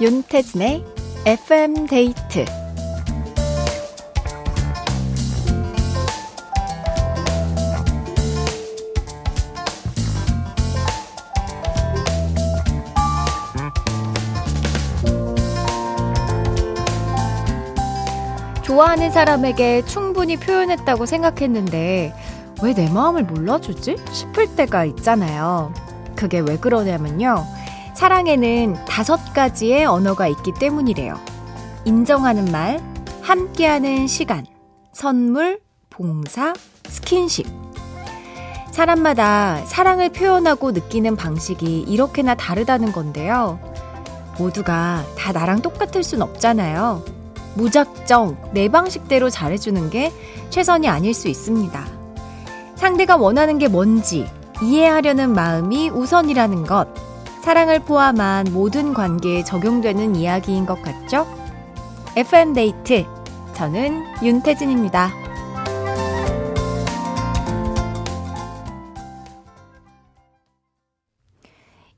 윤태진의 FM 데이트 좋아하는 사람에게 충분히 표현했다고 생각했는데 왜 내 마음을 몰라주지? 싶을 때가 있잖아요. 그게 왜 그러냐면요. 사랑에는 다섯 가지의 언어가 있기 때문이래요. 인정하는 말, 함께하는 시간, 선물, 봉사, 스킨십. 사람마다 사랑을 표현하고 느끼는 방식이 이렇게나 다르다는 건데요. 모두가 다 나랑 똑같을 순 없잖아요. 무작정 내 방식대로 잘해주는 게 최선이 아닐 수 있습니다. 상대가 원하는 게 뭔지 이해하려는 마음이 우선이라는 것. 사랑을 포함한 모든 관계에 적용되는 이야기인 것 같죠? FM데이트. 저는 윤태진입니다.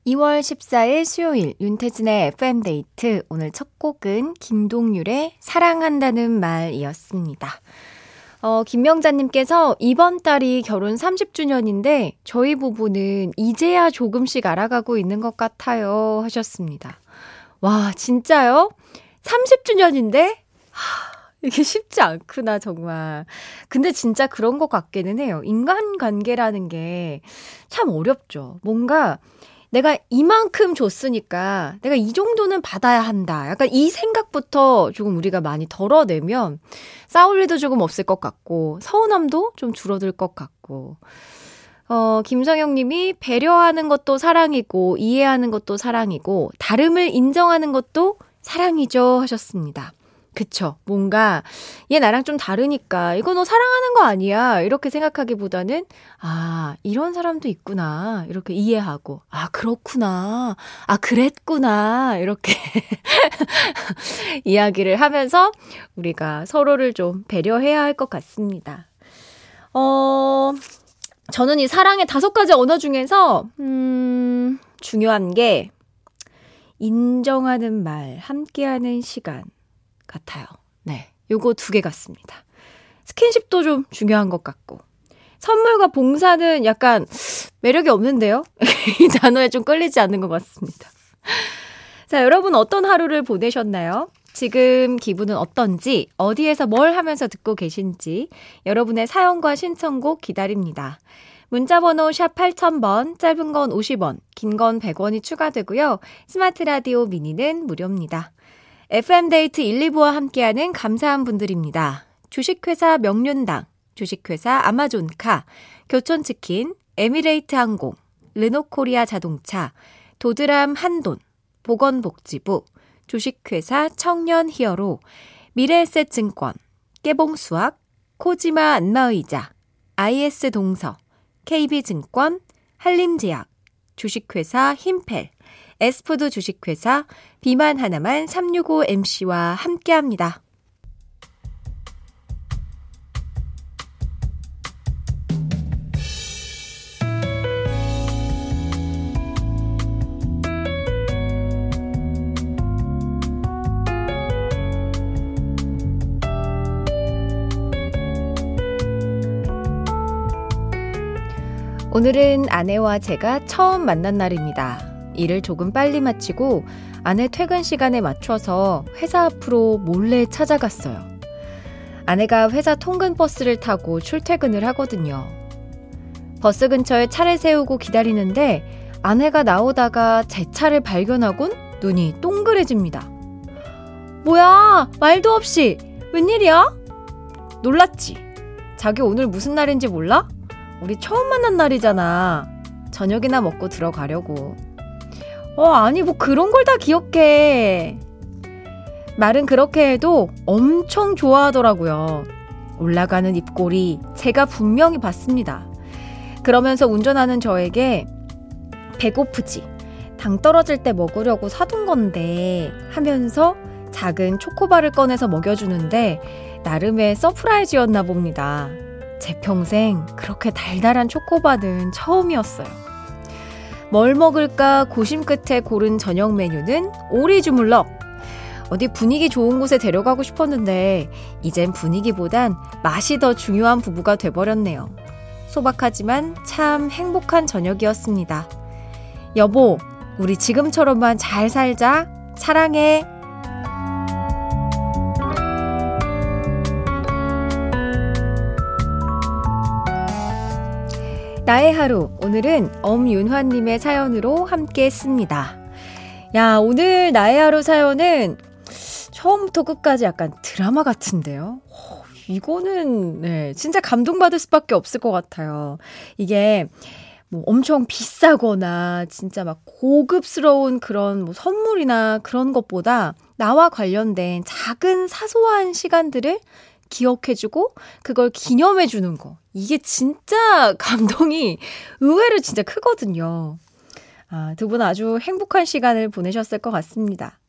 2월 14일 수요일 윤태진의 FM데이트. 오늘 첫 곡은 김동률의 사랑한다는 말이었습니다. 어, 김명자님께서 이번 달이 결혼 30주년인데 저희 부부는 이제야 조금씩 알아가고 있는 것 같아요 하셨습니다. 와, 진짜요? 30주년인데? 하, 이게 쉽지 않구나, 정말. 근데 진짜 그런 것 같기는 해요. 인간관계라는 게 참 어렵죠. 뭔가 내가 이만큼 줬으니까 내가 이 정도는 받아야 한다. 약간 이 생각부터 조금 우리가 많이 덜어내면 싸울 일도 조금 없을 것 같고 서운함도 좀 줄어들 것 같고 어, 김성영 님이 배려하는 것도 사랑이고 이해하는 것도 사랑이고 다름을 인정하는 것도 사랑이죠 하셨습니다. 그쵸. 뭔가, 얘 나랑 좀 다르니까, 이거 너 사랑하는 거 아니야. 이렇게 생각하기보다는, 아, 이런 사람도 있구나. 이렇게 이해하고, 아, 그렇구나. 아, 그랬구나. 이렇게 이야기를 하면서 우리가 서로를 좀 배려해야 할 것 같습니다. 어, 저는 이 사랑의 다섯 가지 언어 중에서, 음, 중요한 게, 인정하는 말, 함께하는 시간, 같아요. 네. 요거 두 개 같습니다. 스킨십도 좀 중요한 것 같고. 선물과 봉사는 약간 매력이 없는데요? 이 단어에 좀 끌리지 않는 것 같습니다. 자, 여러분 어떤 하루를 보내셨나요? 지금 기분은 어떤지, 어디에서 뭘 하면서 듣고 계신지, 여러분의 사연과 신청곡 기다립니다. 문자번호 샵 8000번, 짧은 건 50원, 긴 건 100원이 추가되고요. 스마트 라디오 미니는 무료입니다. FM데이트 1, 2부와 함께하는 감사한 분들입니다. 주식회사 명륜당, 주식회사 아마존카, 교촌치킨, 에미레이트 항공, 르노코리아 자동차, 도드람 한돈, 보건복지부, 주식회사 청년 히어로, 미래에셋증권, 깨봉수학, 코지마 안마의자, IS 동서, KB증권, 한림제약, 주식회사 힘펠, 에스푸드 주식회사 비만 하나만 365MC와 함께합니다. 오늘은 아내와 제가 처음 만난 날입니다. 일을 조금 빨리 마치고 아내 퇴근 시간에 맞춰서 회사 앞으로 몰래 찾아갔어요. 아내가 회사 통근 버스를 타고 출퇴근을 하거든요. 버스 근처에 차를 세우고 기다리는데 아내가 나오다가 제 차를 발견하곤 눈이 동그래집니다. 뭐야, 말도 없이. 웬일이야? 놀랐지? 자기 오늘 무슨 날인지 몰라? 우리 처음 만난 날이잖아. 저녁이나 먹고 들어가려고. 어, 아니, 뭐 그런 걸 다 기억해. 말은 그렇게 해도 엄청 좋아하더라고요. 올라가는 입꼬리 제가 분명히 봤습니다. 그러면서 운전하는 저에게 배고프지? 당 떨어질 때 먹으려고 사둔 건데 하면서 작은 초코바를 꺼내서 먹여주는데 나름의 surprise였나 봅니다. 제 평생 그렇게 달달한 초코바는 처음이었어요. 뭘 먹을까 고심 끝에 고른 저녁 메뉴는 오리 주물럭. 어디 분위기 좋은 곳에 데려가고 싶었는데 이젠 분위기보단 맛이 더 중요한 부부가 돼버렸네요. 소박하지만 참 행복한 저녁이었습니다. 여보, 우리 지금처럼만 잘 살자. 사랑해. 나의 하루. 오늘은 엄윤화님의 사연으로 함께 했습니다. 야, 오늘 나의 하루 사연은 처음부터 끝까지 약간 드라마 같은데요? 이거는, 네, 진짜 감동받을 수밖에 없을 것 같아요. 이게, 뭐 엄청 비싸거나 진짜 막 고급스러운 그런 뭐 선물이나 그런 것보다 나와 관련된 작은 사소한 시간들을 기억해주고 그걸 기념해주는 거. 이게 진짜 감동이 의외로 진짜 크거든요. 아, 두 분 아주 행복한 시간을 보내셨을 것 같습니다.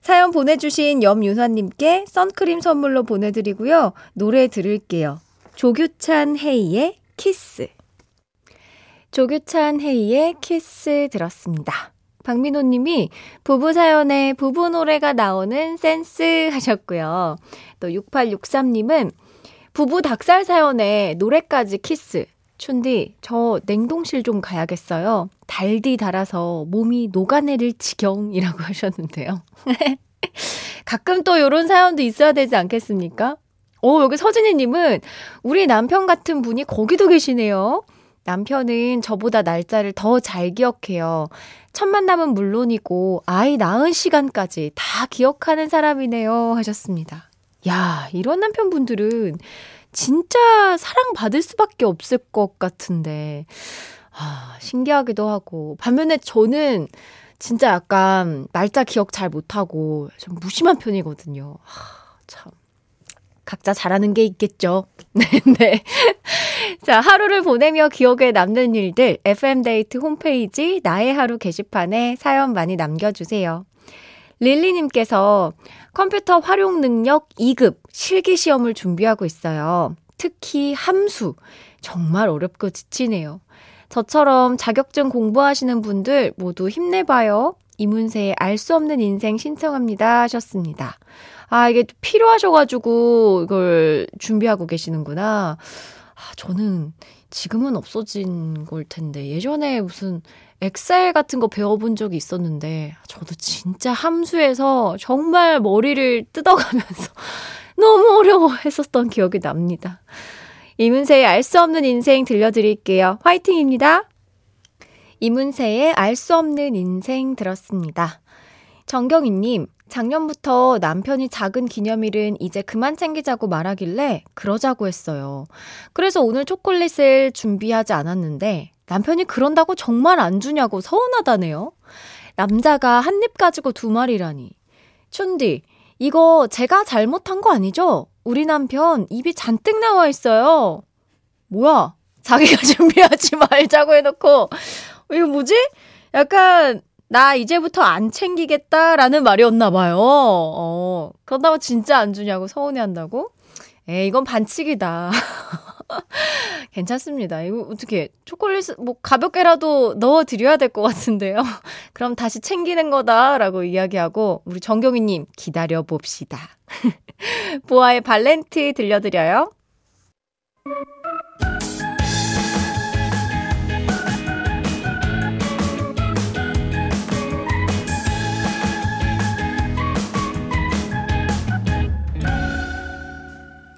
사연 보내주신 염윤화님께 선크림 선물로 보내드리고요. 노래 들을게요. 조규찬 헤이의 키스. 조규찬 헤이의 키스 들었습니다. 박민호 님이 부부 사연에 부부 노래가 나오는 센스 하셨고요. 또 6863 님은 부부 닭살 사연에 노래까지 키스. 춘디, 저 냉동실 좀 가야겠어요. 달디 달아서 몸이 녹아내릴 지경이라고 하셨는데요. 가끔 또 이런 사연도 있어야 되지 않겠습니까? 오, 여기 서진이님은 우리 남편 같은 분이 거기도 계시네요. 남편은 저보다 날짜를 더 잘 기억해요. 첫 만남은 물론이고 아이 낳은 시간까지 다 기억하는 사람이네요. 하셨습니다. 야, 이런 남편분들은 진짜 사랑받을 수밖에 없을 것 같은데. 아, 신기하기도 하고. 반면에 저는 진짜 약간 날짜 기억 잘 못하고 좀 무심한 편이거든요. 아, 참. 각자 잘하는 게 있겠죠. 네, 네. 자, 하루를 보내며 기억에 남는 일들, FM데이트 홈페이지 나의 하루 게시판에 사연 많이 남겨주세요. 릴리님께서 컴퓨터 활용 능력 2급 실기 시험을 준비하고 있어요. 특히 함수. 정말 어렵고 지치네요. 저처럼 자격증 공부하시는 분들 모두 힘내봐요. 이문세의 알 수 없는 인생 신청합니다 하셨습니다. 아, 이게 필요하셔가지고 이걸 준비하고 계시는구나. 아, 저는 지금은 없어진 걸 텐데 예전에 무슨 엑셀 같은 거 배워본 적이 있었는데 저도 진짜 함수에서 정말 머리를 뜯어가면서 너무 어려워했었던 기억이 납니다. 이문세의 알 수 없는 인생 들려드릴게요. 화이팅입니다. 이문세의 알 수 없는 인생 들었습니다. 정경희님, 작년부터 남편이 작은 기념일은 이제 그만 챙기자고 말하길래 그러자고 했어요. 그래서 오늘 초콜릿을 준비하지 않았는데 남편이 그런다고 정말 안 주냐고 서운하다네요. 남자가 한 입 가지고 두 마리라니. 춘디, 이거 제가 잘못한 거 아니죠? 우리 남편 입이 잔뜩 나와 있어요. 뭐야? 자기가 준비하지 말자고 해놓고, 이거 뭐지? 약간 나 이제부터 안 챙기겠다라는 말이었나 봐요. 어, 그러다가 진짜 안 주냐고 서운해 한다고? 에, 이건 반칙이다. 괜찮습니다. 이거 어떻게 초콜릿 뭐 가볍게라도 넣어 드려야 될 것 같은데요. 그럼 다시 챙기는 거다라고 이야기하고 우리 정경희 님 기다려 봅시다. 보아의 발렌트 들려드려요.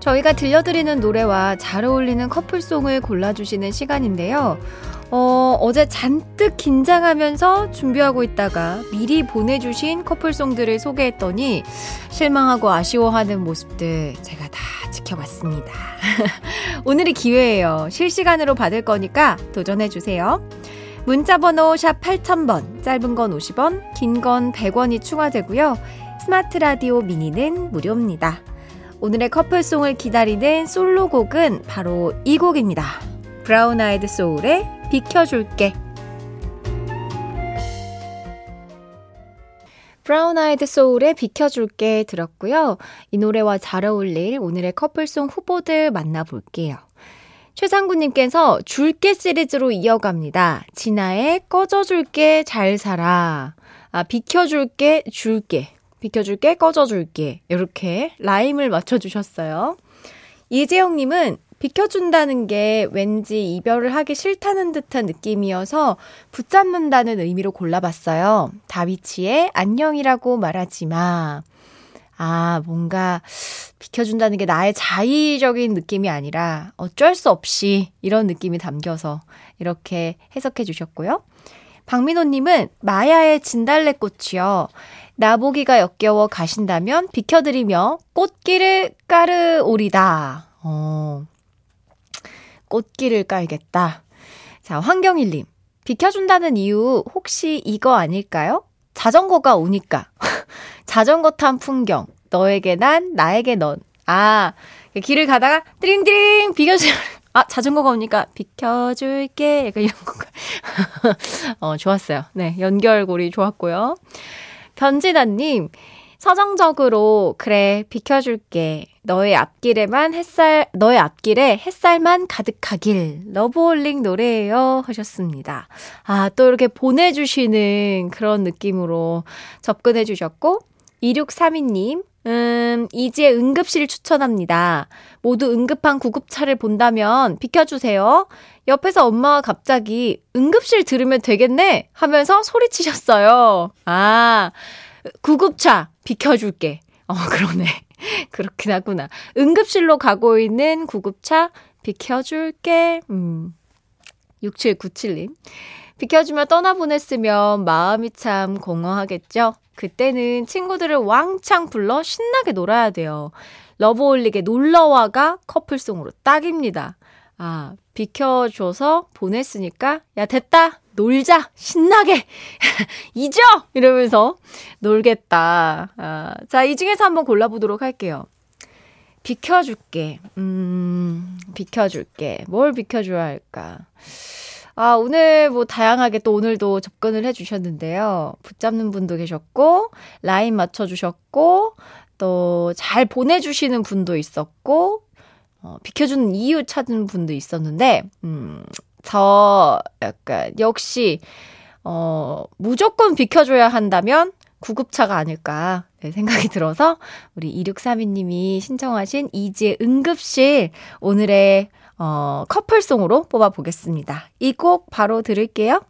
저희가 들려드리는 노래와 잘 어울리는 커플송을 골라주시는 시간인데요. 어, 어제 잔뜩 긴장하면서 준비하고 있다가 미리 보내주신 커플송들을 소개했더니 실망하고 아쉬워하는 모습들 제가 다 지켜봤습니다. 오늘이 기회예요. 실시간으로 받을 거니까 도전해주세요. 문자번호 샵 8000번, 짧은 건 50원, 긴 건 100원이 추가되고요. 스마트 라디오 미니는 무료입니다. 오늘의 커플송을 기다리는 솔로곡은 바로 이 곡입니다. 브라운 아이드 소울의 비켜줄게. 브라운 아이드 소울의 비켜줄게 들었고요. 이 노래와 잘 어울릴 오늘의 커플송 후보들 만나볼게요. 최상구님께서 줄게 시리즈로 이어갑니다. 지나의 꺼져줄게 잘 살아. 아, 비켜줄게 줄게. 비켜줄게 꺼져줄게. 이렇게 rhyme을 맞춰주셨어요. 이재영님은 비켜준다는 게 왠지 이별을 하기 싫다는 듯한 느낌이어서 붙잡는다는 의미로 골라봤어요. 다비치의 안녕이라고 말하지 마. 아, 뭔가 비켜준다는 게 나의 자의적인 느낌이 아니라 어쩔 수 없이 이런 느낌이 담겨서 이렇게 해석해 주셨고요. 박민호님은 마야의 진달래꽃이요. 나보기가 역겨워 가신다면 비켜드리며 꽃길을 까르오리다. 어, 꽃길을 깔겠다. 자, 황경일님. 비켜준다는 이유 혹시 이거 아닐까요? 자전거가 오니까. 자전거 탄 풍경. 너에게 난, 나에게 넌. 아, 길을 가다가 띠링띠링 비켜줄. 아, 자전거가 오니까 비켜줄게. 약간 이런 건가. 어, 좋았어요. 네, 연결고리 좋았고요. 변진아님, 서정적으로, 그래, 비켜줄게. 너의 앞길에만 햇살, 너의 앞길에 햇살만 가득하길. 러브홀릭 노래예요. 하셨습니다. 아, 또 이렇게 보내주시는 그런 느낌으로 접근해주셨고, 2632님, 음, 이지의 응급실 추천합니다. 모두 응급한 구급차를 본다면 비켜주세요. 옆에서 엄마가 갑자기 응급실 들으면 되겠네? 하면서 소리치셨어요. 아, 구급차 비켜줄게. 어, 그러네. 그렇긴 하구나. 응급실로 가고 있는 구급차 비켜줄게. 음. 6797님. 비켜주며 떠나보냈으면 마음이 참 공허하겠죠? 그때는 친구들을 왕창 불러 신나게 놀아야 돼요. 러브홀릭의 놀러와가 커플송으로 딱입니다. 아, 비켜줘서 보냈으니까, 야, 됐다! 놀자! 신나게! 잊어! 이러면서 놀겠다. 아, 자, 이 중에서 한번 골라보도록 할게요. 비켜줄게. 음, 비켜줄게. 뭘 비켜줘야 할까? 아, 오늘 뭐 다양하게 또 오늘도 접근을 해 주셨는데요. 붙잡는 분도 계셨고, 라인 맞춰주셨고, 또 잘 보내주시는 분도 있었고, 어, 비켜주는 이유 찾는 분도 있었는데, 음, 저 약간 역시 어 무조건 비켜줘야 한다면 구급차가 아닐까 네, 생각이 들어서 우리 2632님이 신청하신 이지의 응급실 오늘의 어, 커플송으로 뽑아보겠습니다. 이 곡 바로 들을게요.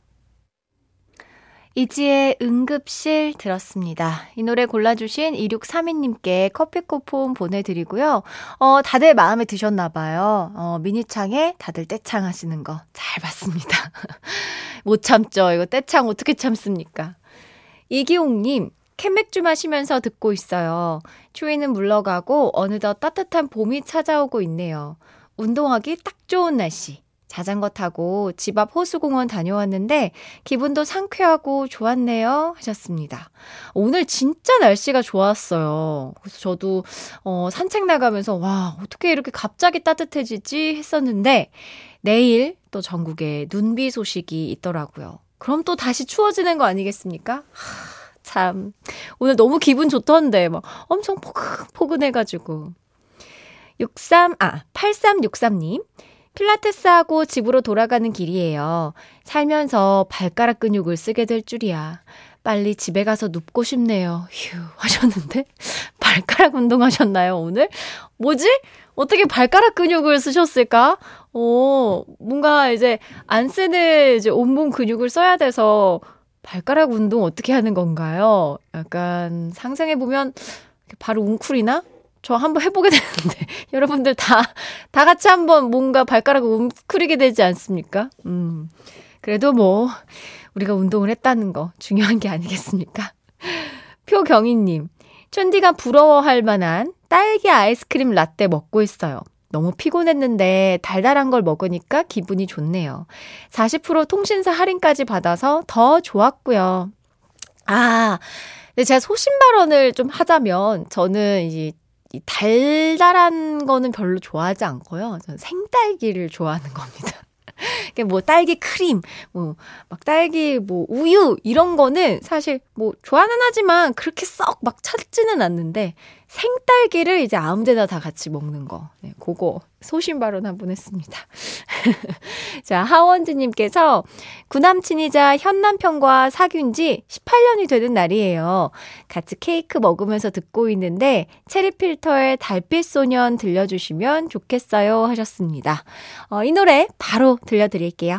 이지의 응급실 들었습니다. 이 노래 골라주신 2632님께 커피 쿠폰 보내드리고요. 어, 다들 마음에 드셨나봐요. 어, 미니창에 다들 떼창 하시는 거 잘 봤습니다. 못 참죠. 이거 떼창 어떻게 참습니까? 이기홍님, 캔맥주 마시면서 듣고 있어요. 추위는 물러가고 어느덧 따뜻한 봄이 찾아오고 있네요. 운동하기 딱 좋은 날씨. 자전거 타고 집 앞 호수공원 다녀왔는데 기분도 상쾌하고 좋았네요. 하셨습니다. 오늘 진짜 날씨가 좋았어요. 그래서 저도 어, 산책 나가면서 와, 어떻게 이렇게 갑자기 따뜻해지지 했었는데 내일 또 전국에 눈비 소식이 있더라고요. 그럼 또 다시 추워지는 거 아니겠습니까? 하, 참. 오늘 너무 기분 좋던데, 막 엄청 포근포근해가지고. 63, 아, 8363님. 필라테스하고 집으로 돌아가는 길이에요. 살면서 발가락 근육을 쓰게 될 줄이야. 빨리 집에 가서 눕고 싶네요. 휴, 하셨는데? 발가락 운동하셨나요, 오늘? 뭐지? 어떻게 발가락 근육을 쓰셨을까? 어, 뭔가 이제 안 쓰는 이제 온몸 근육을 써야 돼서 발가락 운동 어떻게 하는 건가요? 약간 상상해보면 바로 웅크리나? 저 한번 해보게 되는데, 여러분들 다, 다 같이 한번 뭔가 발가락을 웅크리게 되지 않습니까? 음. 그래도 뭐, 우리가 운동을 했다는 거 중요한 게 아니겠습니까? 표경희님, 촌디가 부러워할 만한 딸기 아이스크림 라떼 먹고 있어요. 너무 피곤했는데 달달한 걸 먹으니까 기분이 좋네요. 40% 통신사 할인까지 받아서 더 좋았고요. 아, 근데 제가 소신 발언을 좀 하자면 저는 이제 이 달달한 거는 별로 좋아하지 않고요. 저는 생딸기를 좋아하는 겁니다. 뭐 딸기 크림, 뭐 막 딸기 뭐 우유 이런 거는 사실 뭐 좋아는 하지만 그렇게 썩 막 찾지는 않는데 생딸기를 이제 아무 데나 다 같이 먹는 거. 네, 그거 소신 발언 한 번 했습니다. 자, 하원지님께서 구남친이자 현남편과 사귄 지 18년이 되는 날이에요. 같이 케이크 먹으면서 듣고 있는데 체리필터의 달빛소년 들려주시면 좋겠어요 하셨습니다. 어, 이 노래 바로 들려드릴게요.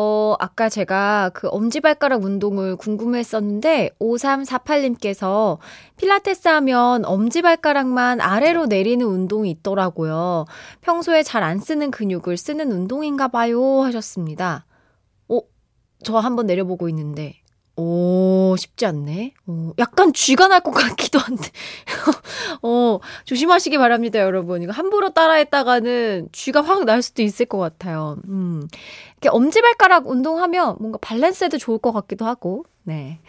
어, 아까 제가 그 엄지발가락 운동을 궁금해 했었는데, 5348님께서 필라테스 하면 엄지발가락만 아래로 내리는 운동이 있더라고요. 평소에 잘 안 쓰는 근육을 쓰는 운동인가 봐요. 하셨습니다. 어, 저 한번 내려보고 있는데, 오, 쉽지 않네. 어, 약간 쥐가 날 것 같기도 한데. 어, 조심하시기 바랍니다, 여러분. 이거 함부로 따라했다가는 쥐가 확 날 수도 있을 것 같아요. 음. 이렇게 엄지발가락 운동하면 뭔가 밸런스에도 좋을 것 같기도 하고. 네.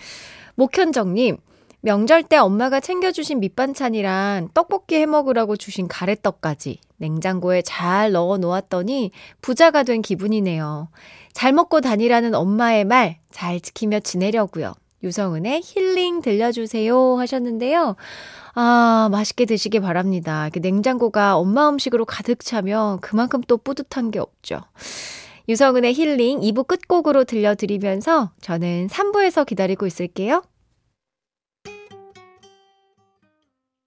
목현정님, 명절 때 엄마가 챙겨주신 밑반찬이랑 떡볶이 해 먹으라고 주신 가래떡까지 냉장고에 잘 넣어 놓았더니 부자가 된 기분이네요. 잘 먹고 다니라는 엄마의 말 잘 지키며 지내려고요. 유성은의 힐링 들려주세요 하셨는데요. 아, 맛있게 드시기 바랍니다. 냉장고가 엄마 음식으로 가득 차면 그만큼 또 뿌듯한 게 없죠. 유성은의 힐링 2부 끝곡으로 들려드리면서 저는 3부에서 기다리고 있을게요.